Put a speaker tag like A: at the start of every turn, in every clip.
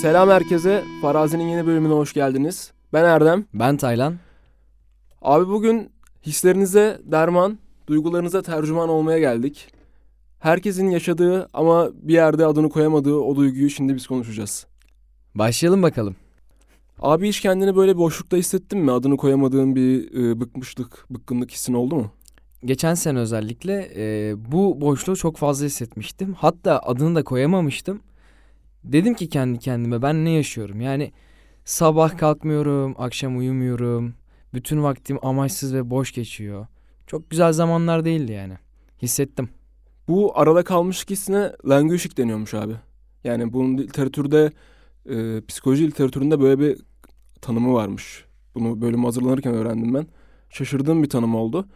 A: Selam herkese. Farazi'nin yeni bölümüne hoş geldiniz. Ben Erdem.
B: Ben Taylan.
A: Abi bugün hislerinize derman, duygularınıza tercüman olmaya geldik. Herkesin yaşadığı ama bir yerde adını koyamadığı o duyguyu şimdi biz konuşacağız.
B: Başlayalım bakalım.
A: Abi hiç kendini böyle boşlukta hissettin mi? Adını koyamadığın bir e, bıkmışlık, bıkkınlık hissin oldu mu?
B: Geçen sene özellikle e, bu boşluğu çok fazla hissetmiştim. Hatta adını da koyamamıştım. Dedim ki kendi kendime ben ne yaşıyorum? Yani sabah kalkmıyorum, akşam uyumuyorum. Bütün vaktim amaçsız ve boş geçiyor. Çok güzel zamanlar değildi yani. Hissettim.
A: Bu arada kalmışlık hissine languishing deniyormuş abi. Yani bunun literatürde, e, psikoloji literatüründe böyle bir tanımı varmış. Bunu bölüm hazırlanırken öğrendim ben. Şaşırdığım bir tanım oldu.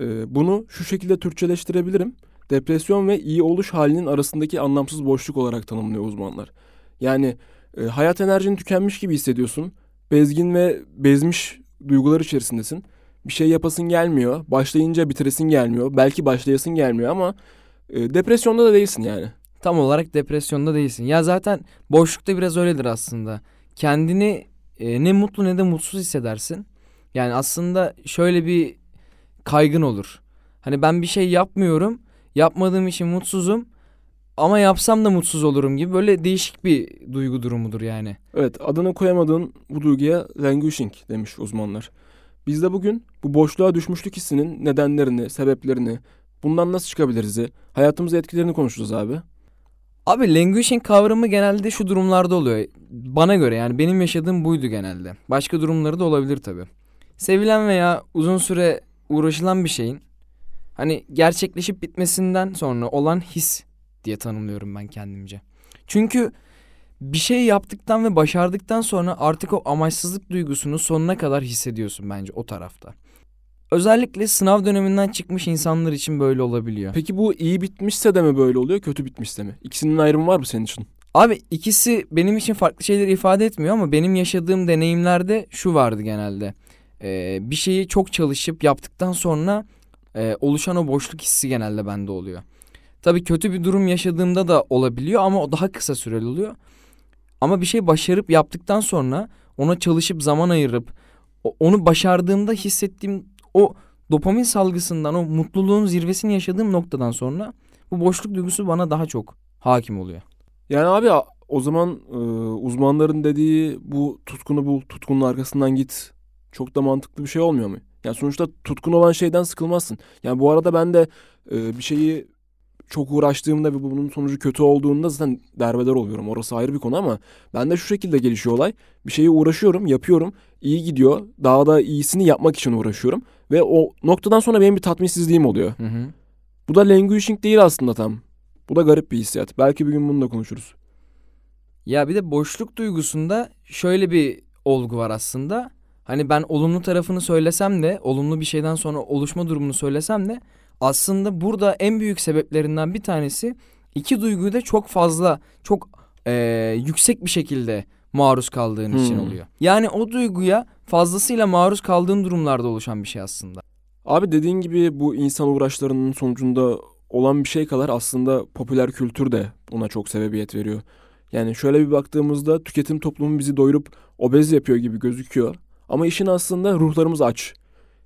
A: E, bunu şu şekilde Türkçeleştirebilirim. Depresyon ve iyi oluş halinin arasındaki anlamsız boşluk olarak tanımlıyor uzmanlar. Yani e, hayat enerjin tükenmiş gibi hissediyorsun. Bezgin ve bezmiş duygular içerisindesin. Bir şey yapasın gelmiyor. Başlayınca bitiresin gelmiyor. Belki başlayasın gelmiyor ama e, depresyonda da değilsin yani.
B: Tam olarak depresyonda değilsin. Ya zaten boşlukta biraz öyledir aslında. Kendini e, ne mutlu ne de mutsuz hissedersin. Yani aslında şöyle bir kaygın olur. Hani ben bir şey yapmıyorum. Yapmadığım için mutsuzum. Ama yapsam da mutsuz olurum gibi böyle değişik bir duygu durumudur yani.
A: Evet adını koyamadığın bu duyguya languishing demiş uzmanlar. Biz de bugün bu boşluğa düşmüşlük hissinin nedenlerini, sebeplerini, bundan nasıl çıkabiliriz, hayatımıza etkilerini konuşacağız abi.
B: Abi languishing kavramı genelde şu durumlarda oluyor. Bana göre yani benim yaşadığım buydu genelde. Başka durumları da olabilir tabii. Sevilen veya uzun süre uğraşılan bir şeyin hani gerçekleşip bitmesinden sonra olan his diye tanımlıyorum ben kendimce. Çünkü bir şey yaptıktan ve başardıktan sonra artık o amaçsızlık duygusunu sonuna kadar hissediyorsun bence o tarafta. Özellikle sınav döneminden çıkmış insanlar için böyle olabiliyor.
A: Peki bu iyi bitmişse de mi böyle oluyor, kötü bitmişse mi? İkisinin ayrımı var mı senin için?
B: Abi ikisi benim için farklı şeyler ifade etmiyor ama benim yaşadığım deneyimlerde şu vardı genelde. Ee, bir şeyi çok çalışıp yaptıktan sonra e, oluşan o boşluk hissi genelde bende oluyor. Tabii kötü bir durum yaşadığımda da olabiliyor ama o daha kısa süreli oluyor. Ama bir şey başarıp yaptıktan sonra ona çalışıp zaman ayırıp onu başardığımda hissettiğim o dopamin salgısından o mutluluğun zirvesini yaşadığım noktadan sonra bu boşluk duygusu bana daha çok hakim oluyor.
A: Yani abi o zaman e, uzmanların dediği bu tutkunu bul, tutkunun arkasından git çok da mantıklı bir şey olmuyor mu? Yani sonuçta tutkun olan şeyden sıkılmazsın. Yani bu arada ben de e, bir şeyi çok uğraştığımda ve bunun sonucu kötü olduğunda zaten derbeder oluyorum. Orası ayrı bir konu ama ben de şu şekilde gelişiyor olay. Bir şeye uğraşıyorum, yapıyorum. iyi gidiyor. Daha da iyisini yapmak için uğraşıyorum. Ve o noktadan sonra benim bir tatminsizliğim oluyor.
B: Hı hı.
A: Bu da languishing değil aslında tam. Bu da garip bir hissiyat. Belki bir gün bunu da konuşuruz.
B: Ya bir de boşluk duygusunda şöyle bir olgu var aslında. Hani ben olumlu tarafını söylesem de, olumlu bir şeyden sonra oluşma durumunu söylesem de aslında burada en büyük sebeplerinden bir tanesi iki duyguyu da çok fazla, çok e, yüksek bir şekilde maruz kaldığın hmm. için oluyor. Yani o duyguya fazlasıyla maruz kaldığın durumlarda oluşan bir şey aslında.
A: Abi dediğin gibi bu insan uğraşlarının sonucunda olan bir şey kadar aslında popüler kültür de buna çok sebebiyet veriyor. Yani şöyle bir baktığımızda tüketim toplumu bizi doyurup obez yapıyor gibi gözüküyor. Ama işin aslında ruhlarımız aç.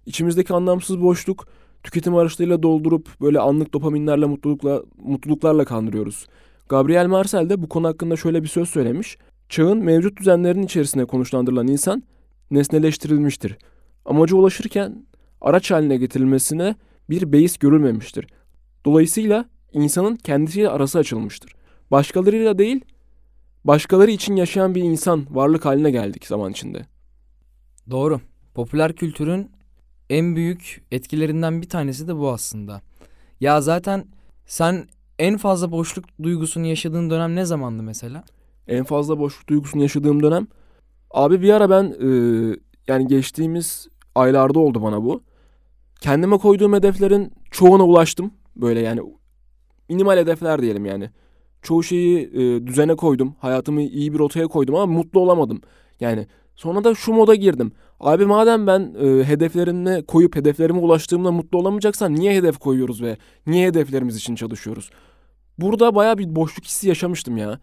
A: İçimizdeki anlamsız boşluk tüketim araçlarıyla doldurup böyle anlık dopaminlerle mutlulukla mutluluklarla kandırıyoruz. Gabriel Marcel de bu konu hakkında şöyle bir söz söylemiş. Çağın mevcut düzenlerinin içerisinde konuşlandırılan insan nesneleştirilmiştir. Amaca ulaşırken araç haline getirilmesine bir beis görülmemiştir. Dolayısıyla insanın kendisiyle arası açılmıştır. Başkalarıyla değil, başkaları için yaşayan bir insan varlık haline geldik zaman içinde.
B: Doğru. Popüler kültürün en büyük etkilerinden bir tanesi de bu aslında. Ya zaten sen en fazla boşluk duygusunu yaşadığın dönem ne zamandı mesela?
A: En fazla boşluk duygusunu yaşadığım dönem abi bir ara ben e, yani geçtiğimiz aylarda oldu bana bu. Kendime koyduğum hedeflerin çoğuna ulaştım. Böyle yani minimal hedefler diyelim yani. Çoğu şeyi e, düzene koydum. Hayatımı iyi bir rotaya koydum ama mutlu olamadım. Yani Sonra da şu moda girdim. Abi madem ben e, hedeflerine koyup hedeflerime ulaştığımda mutlu olamayacaksam niye hedef koyuyoruz ve niye hedeflerimiz için çalışıyoruz? Burada baya bir boşluk hissi yaşamıştım ya.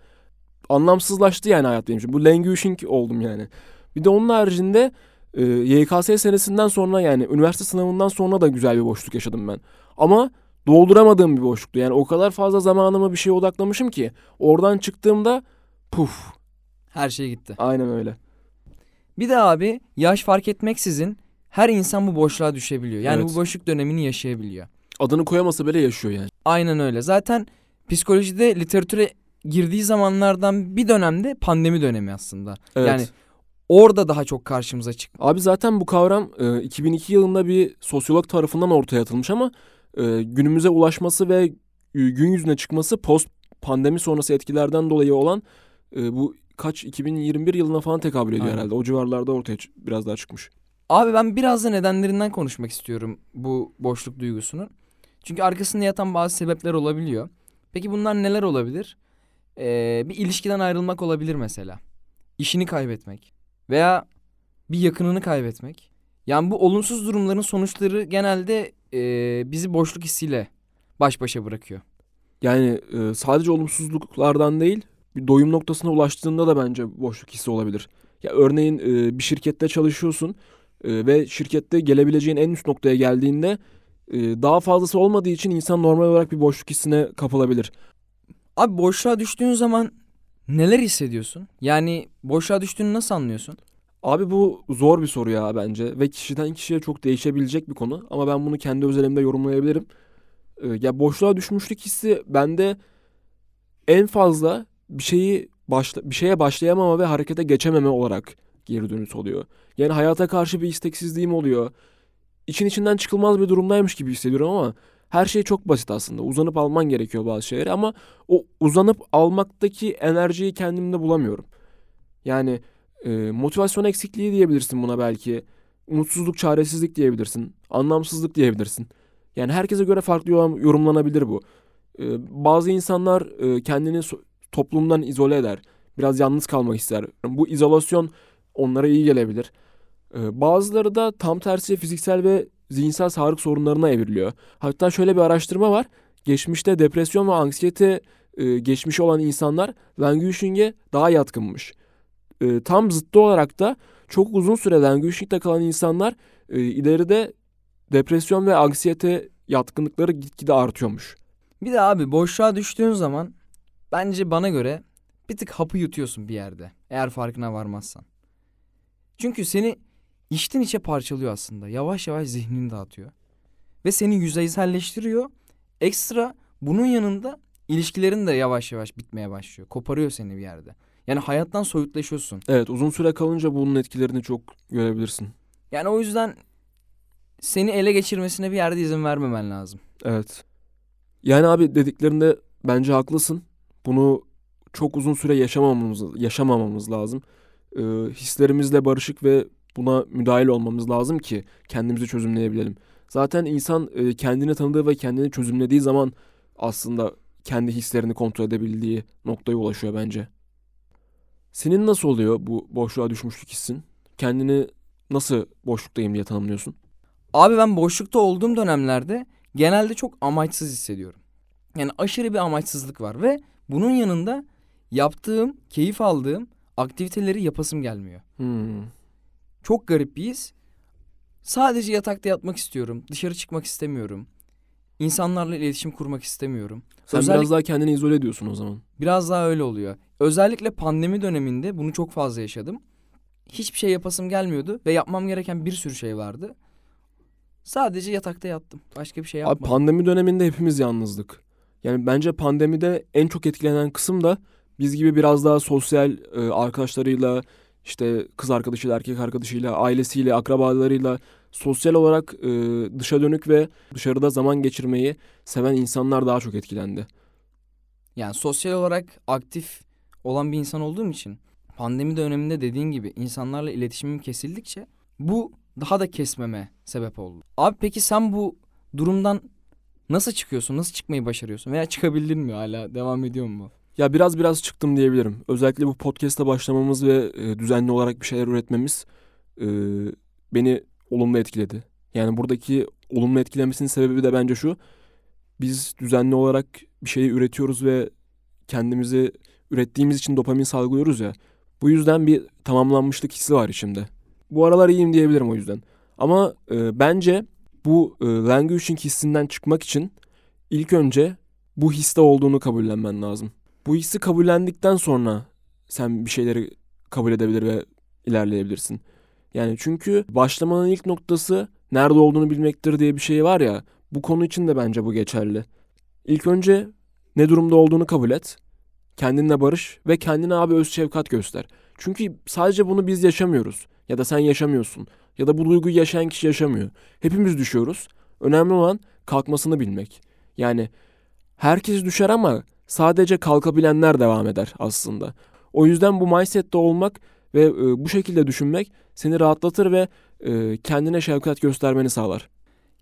A: Anlamsızlaştı yani hayat benim için. Bu languishing oldum yani. Bir de onun haricinde e, YKS senesinden sonra yani üniversite sınavından sonra da güzel bir boşluk yaşadım ben. Ama dolduramadığım bir boşluktu. Yani o kadar fazla zamanımı bir şeye odaklamışım ki oradan çıktığımda puf
B: Her şey gitti.
A: aynen öyle.
B: Bir de abi yaş fark etmeksizin her insan bu boşluğa düşebiliyor. Yani
A: Evet.
B: bu boşluk dönemini yaşayabiliyor.
A: Adını koyamasa bile yaşıyor yani.
B: Aynen öyle. Zaten psikolojide literatüre girdiği zamanlardan bir dönemde pandemi dönemi aslında.
A: Evet.
B: Yani orada daha çok karşımıza çıktı.
A: Abi zaten bu kavram e, 2002 yılında bir sosyolog tarafından ortaya atılmış ama e, günümüze ulaşması ve e, gün yüzüne çıkması post pandemi sonrası etkilerden dolayı olan e, bu kaç 2021 yılına falan tekabül ediyor
B: Aynen.
A: herhalde. O civarlarda ortaya biraz daha çıkmış.
B: Abi ben biraz da nedenlerinden konuşmak istiyorum bu boşluk duygusunun. Çünkü arkasında yatan bazı sebepler olabiliyor. Peki bunlar neler olabilir? Ee, bir ilişkiden ayrılmak olabilir mesela. İşini kaybetmek veya bir yakınını kaybetmek. Yani bu olumsuz durumların sonuçları genelde ee, bizi boşluk hissiyle baş başa bırakıyor.
A: Yani e, sadece olumsuzluklardan değil bir doyum noktasına ulaştığında da bence boşluk hissi olabilir. Ya örneğin e, bir şirkette çalışıyorsun e, ve şirkette gelebileceğin en üst noktaya geldiğinde e, daha fazlası olmadığı için insan normal olarak bir boşluk hissine kapılabilir.
B: Abi boşluğa düştüğün zaman neler hissediyorsun? Yani boşluğa düştüğünü nasıl anlıyorsun?
A: Abi bu zor bir soru ya bence ve kişiden kişiye çok değişebilecek bir konu ama ben bunu kendi özelimde yorumlayabilirim. Ee, ya boşluğa düşmüşlük hissi bende en fazla bir şeyi başla, bir şeye başlayamama ve harekete geçememe olarak geri dönüş oluyor. Yani hayata karşı bir isteksizliğim oluyor. İçin içinden çıkılmaz bir durumdaymış gibi hissediyorum ama her şey çok basit aslında. Uzanıp alman gerekiyor bazı şeyleri ama o uzanıp almaktaki enerjiyi kendimde bulamıyorum. Yani e, motivasyon eksikliği diyebilirsin buna belki. Umutsuzluk, çaresizlik diyebilirsin. Anlamsızlık diyebilirsin. Yani herkese göre farklı yorum- yorumlanabilir bu. E, bazı insanlar e, kendini so- toplumdan izole eder. Biraz yalnız kalmak ister. Bu izolasyon onlara iyi gelebilir. E, bazıları da tam tersi fiziksel ve zihinsel sağlık sorunlarına evriliyor. Hatta şöyle bir araştırma var. Geçmişte depresyon ve anksiyete e, geçmişi olan insanlar languishing'e daha yatkınmış e, tam zıttı olarak da çok uzun süre languishing'de kalan insanlar e, ileride depresyon ve anksiyete yatkınlıkları gitgide artıyormuş.
B: Bir de abi boşluğa düştüğün zaman bence bana göre bir tık hapı yutuyorsun bir yerde. Eğer farkına varmazsan. Çünkü seni içten içe parçalıyor aslında. Yavaş yavaş zihnini dağıtıyor. Ve seni yüzeyselleştiriyor. Ekstra bunun yanında ilişkilerin de yavaş yavaş bitmeye başlıyor. Koparıyor seni bir yerde. Yani hayattan soyutlaşıyorsun.
A: Evet uzun süre kalınca bunun etkilerini çok görebilirsin.
B: Yani o yüzden seni ele geçirmesine bir yerde izin vermemen lazım.
A: Evet. Yani abi dediklerinde bence haklısın. Bunu çok uzun süre yaşamamamız, yaşamamamız lazım. Ee, hislerimizle barışık ve buna müdahil olmamız lazım ki kendimizi çözümleyebilelim. Zaten insan e, kendini tanıdığı ve kendini çözümlediği zaman aslında kendi hislerini kontrol edebildiği noktaya ulaşıyor bence. Senin nasıl oluyor bu boşluğa düşmüşlük hissin? Kendini nasıl boşluktayım diye tanımlıyorsun?
B: Abi ben boşlukta olduğum dönemlerde genelde çok amaçsız hissediyorum. Yani aşırı bir amaçsızlık var ve bunun yanında yaptığım, keyif aldığım aktiviteleri yapasım gelmiyor.
A: Hmm.
B: Çok garip bir his. Sadece yatakta yatmak istiyorum. Dışarı çıkmak istemiyorum. İnsanlarla iletişim kurmak istemiyorum.
A: Sen
B: Özellik-
A: biraz daha kendini izole ediyorsun o zaman.
B: Biraz daha öyle oluyor. Özellikle pandemi döneminde bunu çok fazla yaşadım. Hiçbir şey yapasım gelmiyordu ve yapmam gereken bir sürü şey vardı. Sadece yatakta yattım. Başka bir şey
A: Abi
B: yapmadım.
A: pandemi döneminde hepimiz yalnızdık. Yani bence pandemide en çok etkilenen kısım da biz gibi biraz daha sosyal e, arkadaşlarıyla işte kız arkadaşıyla, erkek arkadaşıyla, ailesiyle, akrabalarıyla sosyal olarak e, dışa dönük ve dışarıda zaman geçirmeyi seven insanlar daha çok etkilendi.
B: Yani sosyal olarak aktif olan bir insan olduğum için pandemi döneminde dediğin gibi insanlarla iletişimim kesildikçe bu daha da kesmeme sebep oldu. Abi peki sen bu durumdan nasıl çıkıyorsun? Nasıl çıkmayı başarıyorsun? Veya çıkabildin mi hala? Devam ediyor mu?
A: Ya biraz biraz çıktım diyebilirim. Özellikle bu podcast'a başlamamız ve e, düzenli olarak bir şeyler üretmemiz e, beni olumlu etkiledi. Yani buradaki olumlu etkilemesinin sebebi de bence şu. Biz düzenli olarak bir şeyi üretiyoruz ve kendimizi ürettiğimiz için dopamin salgılıyoruz ya. Bu yüzden bir tamamlanmışlık hissi var içimde. Bu aralar iyiyim diyebilirim o yüzden. Ama e, bence bu e, languishing hissinden çıkmak için ilk önce bu histe olduğunu kabullenmen lazım. Bu hissi kabullendikten sonra sen bir şeyleri kabul edebilir ve ilerleyebilirsin. Yani çünkü başlamanın ilk noktası nerede olduğunu bilmektir diye bir şey var ya. Bu konu için de bence bu geçerli. İlk önce ne durumda olduğunu kabul et. Kendinle barış ve kendine abi öz şefkat göster. Çünkü sadece bunu biz yaşamıyoruz. Ya da sen yaşamıyorsun. Ya da bu duyguyu yaşayan kişi yaşamıyor. Hepimiz düşüyoruz. Önemli olan kalkmasını bilmek. Yani herkes düşer ama sadece kalkabilenler devam eder aslında. O yüzden bu mindsette olmak ve e, bu şekilde düşünmek seni rahatlatır ve e, kendine şefkat göstermeni sağlar.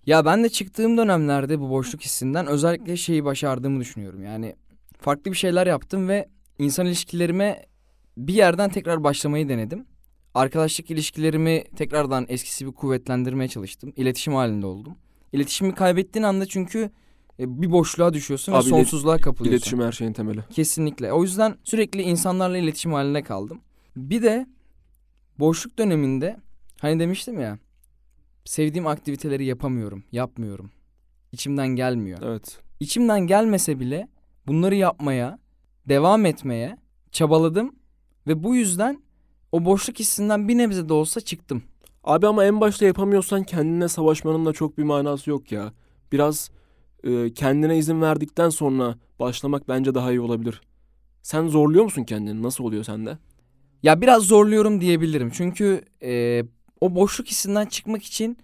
B: Ya ben de çıktığım dönemlerde bu boşluk hissinden özellikle şeyi başardığımı düşünüyorum. Yani farklı bir şeyler yaptım ve insan ilişkilerime bir yerden tekrar başlamayı denedim. Arkadaşlık ilişkilerimi tekrardan eskisi gibi kuvvetlendirmeye çalıştım. İletişim halinde oldum. İletişimi kaybettiğin anda çünkü bir boşluğa düşüyorsun
A: Abi
B: ve sonsuzluğa kapılıyorsun.
A: İletişim her şeyin temeli.
B: Kesinlikle. O yüzden sürekli insanlarla iletişim halinde kaldım. Bir de boşluk döneminde hani demiştim ya sevdiğim aktiviteleri yapamıyorum, yapmıyorum. İçimden gelmiyor.
A: Evet.
B: İçimden gelmese bile bunları yapmaya, devam etmeye çabaladım ve bu yüzden o boşluk hissinden bir nebze de olsa çıktım.
A: Abi ama en başta yapamıyorsan kendine savaşmanın da çok bir manası yok ya. Biraz e, kendine izin verdikten sonra başlamak bence daha iyi olabilir. Sen zorluyor musun kendini? Nasıl oluyor sende?
B: Ya biraz zorluyorum diyebilirim. Çünkü e, o boşluk hissinden çıkmak için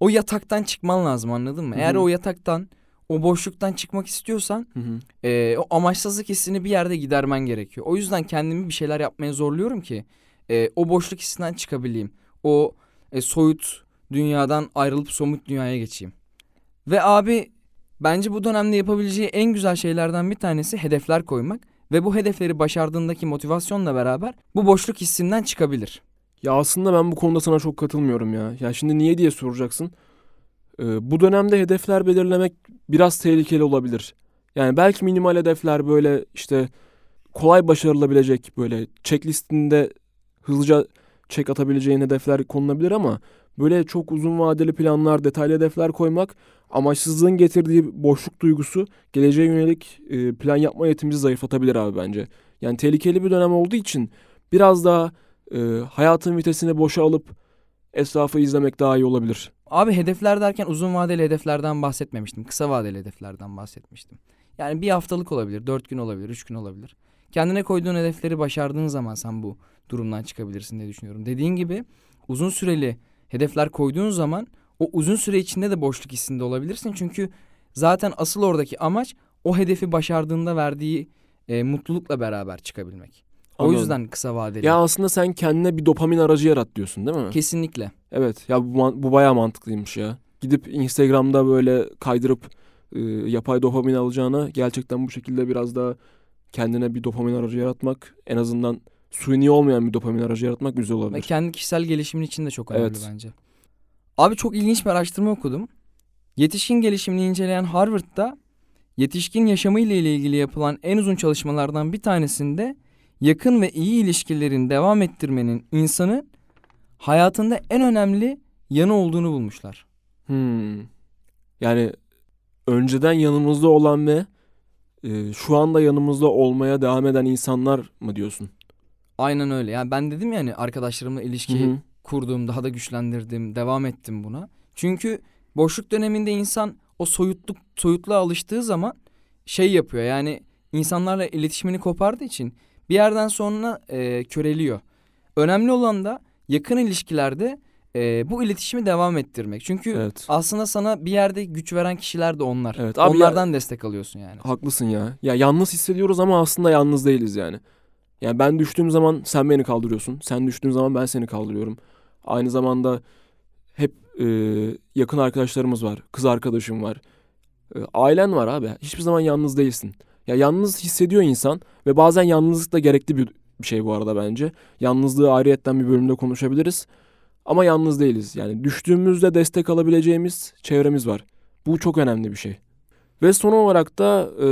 B: o yataktan çıkman lazım anladın mı?
A: Hı
B: Eğer o yataktan, o boşluktan çıkmak istiyorsan
A: Hı hı.
B: e, o amaçsızlık hissini bir yerde gidermen gerekiyor. O yüzden kendimi bir şeyler yapmaya zorluyorum ki e, o boşluk hissinden çıkabileyim. O e, soyut dünyadan ayrılıp somut dünyaya geçeyim. Ve abi bence bu dönemde yapabileceği en güzel şeylerden bir tanesi hedefler koymak. Ve bu hedefleri başardığındaki motivasyonla beraber bu boşluk hissinden çıkabilir.
A: Ya aslında ben bu konuda sana çok katılmıyorum ya. Ya şimdi niye diye soracaksın. Ee, bu dönemde hedefler belirlemek biraz tehlikeli olabilir. Yani belki minimal hedefler böyle işte kolay başarılabilecek böyle checklistinde hızlıca check atabileceğin hedefler konulabilir ama böyle çok uzun vadeli planlar, detaylı hedefler koymak amaçsızlığın getirdiği boşluk duygusu geleceğe yönelik e, plan yapma yetimizi zayıflatabilir abi bence. Yani tehlikeli bir dönem olduğu için biraz daha e, hayatın vitesini boşa alıp etrafı izlemek daha iyi olabilir.
B: Abi hedefler derken uzun vadeli hedeflerden bahsetmemiştim. Kısa vadeli hedeflerden bahsetmiştim. Yani bir haftalık olabilir, dört gün olabilir, üç gün olabilir. Kendine koyduğun hedefleri başardığın zaman sen bu durumdan çıkabilirsin diye düşünüyorum. Dediğin gibi uzun süreli hedefler koyduğun zaman o uzun süre içinde de boşluk hissinde olabilirsin. Çünkü zaten asıl oradaki amaç o hedefi başardığında verdiği e, mutlulukla beraber çıkabilmek. O
A: Anladım.
B: yüzden kısa vadeli.
A: Ya aslında sen kendine bir dopamin aracı yarat diyorsun değil mi?
B: Kesinlikle.
A: Evet ya bu, bu bayağı mantıklıymış ya. Gidip Instagram'da böyle kaydırıp e, yapay dopamin alacağına gerçekten bu şekilde biraz daha kendine bir dopamin aracı yaratmak en azından suni olmayan bir dopamin aracı yaratmak güzel
B: Ve
A: olabilir.
B: kendi kişisel gelişimin için de çok önemli
A: Evet.
B: bence. Abi çok ilginç bir araştırma okudum. Yetişkin gelişimini inceleyen Harvard'da yetişkin yaşamı ile ilgili yapılan en uzun çalışmalardan bir tanesinde yakın ve iyi ilişkilerin devam ettirmenin insanın hayatında en önemli yanı olduğunu bulmuşlar.
A: Hmm. Yani önceden yanımızda olan ve e, şu anda yanımızda olmaya devam eden insanlar mı diyorsun?
B: Aynen öyle. Yani ben dedim yani arkadaşlarımla ilişki
A: Hı hı.
B: kurdum, daha da güçlendirdim, devam ettim buna. Çünkü boşluk döneminde insan o soyutluk soyutluğa alıştığı zaman şey yapıyor. Yani insanlarla iletişimini kopardığı için bir yerden sonra e, köreliyor. Önemli olan da yakın ilişkilerde e, bu iletişimi devam ettirmek. Çünkü
A: Evet.
B: aslında sana bir yerde güç veren kişiler de onlar.
A: Evet, abi ya-
B: Onlardan destek alıyorsun yani.
A: Haklısın ya. Ya yalnız hissediyoruz ama aslında yalnız değiliz yani. Yani ben düştüğüm zaman sen beni kaldırıyorsun. Sen düştüğün zaman ben seni kaldırıyorum. Aynı zamanda hep e, yakın arkadaşlarımız var. Kız arkadaşım var. E, ailen var abi. Hiçbir zaman yalnız değilsin. Ya yalnız hissediyor insan ve bazen yalnızlık da gerekli bir, şey bu arada bence. Yalnızlığı ayrıyetten bir bölümde konuşabiliriz. Ama yalnız değiliz. Yani düştüğümüzde destek alabileceğimiz çevremiz var. Bu çok önemli bir şey. Ve son olarak da e,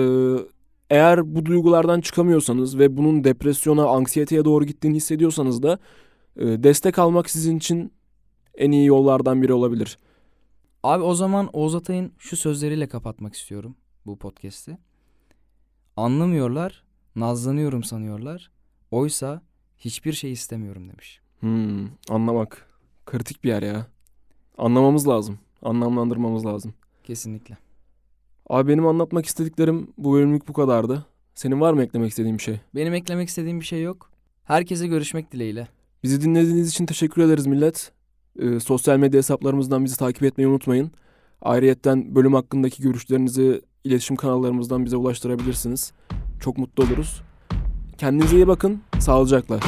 A: eğer bu duygulardan çıkamıyorsanız ve bunun depresyona, anksiyeteye doğru gittiğini hissediyorsanız da e, destek almak sizin için en iyi yollardan biri olabilir.
B: Abi o zaman Oğuz Atay'ın şu sözleriyle kapatmak istiyorum bu podcast'i. Anlamıyorlar, nazlanıyorum sanıyorlar. Oysa hiçbir şey istemiyorum demiş.
A: Hmm, anlamak. Kritik bir yer ya. Anlamamız lazım. Anlamlandırmamız lazım.
B: Kesinlikle.
A: Abi benim anlatmak istediklerim bu bölümlük bu kadardı. Senin var mı eklemek istediğin bir şey?
B: Benim eklemek istediğim bir şey yok. Herkese görüşmek dileğiyle.
A: Bizi dinlediğiniz için teşekkür ederiz millet. Ee, sosyal medya hesaplarımızdan bizi takip etmeyi unutmayın. Ayrıyetten bölüm hakkındaki görüşlerinizi iletişim kanallarımızdan bize ulaştırabilirsiniz. Çok mutlu oluruz. Kendinize iyi bakın. Sağlıcakla.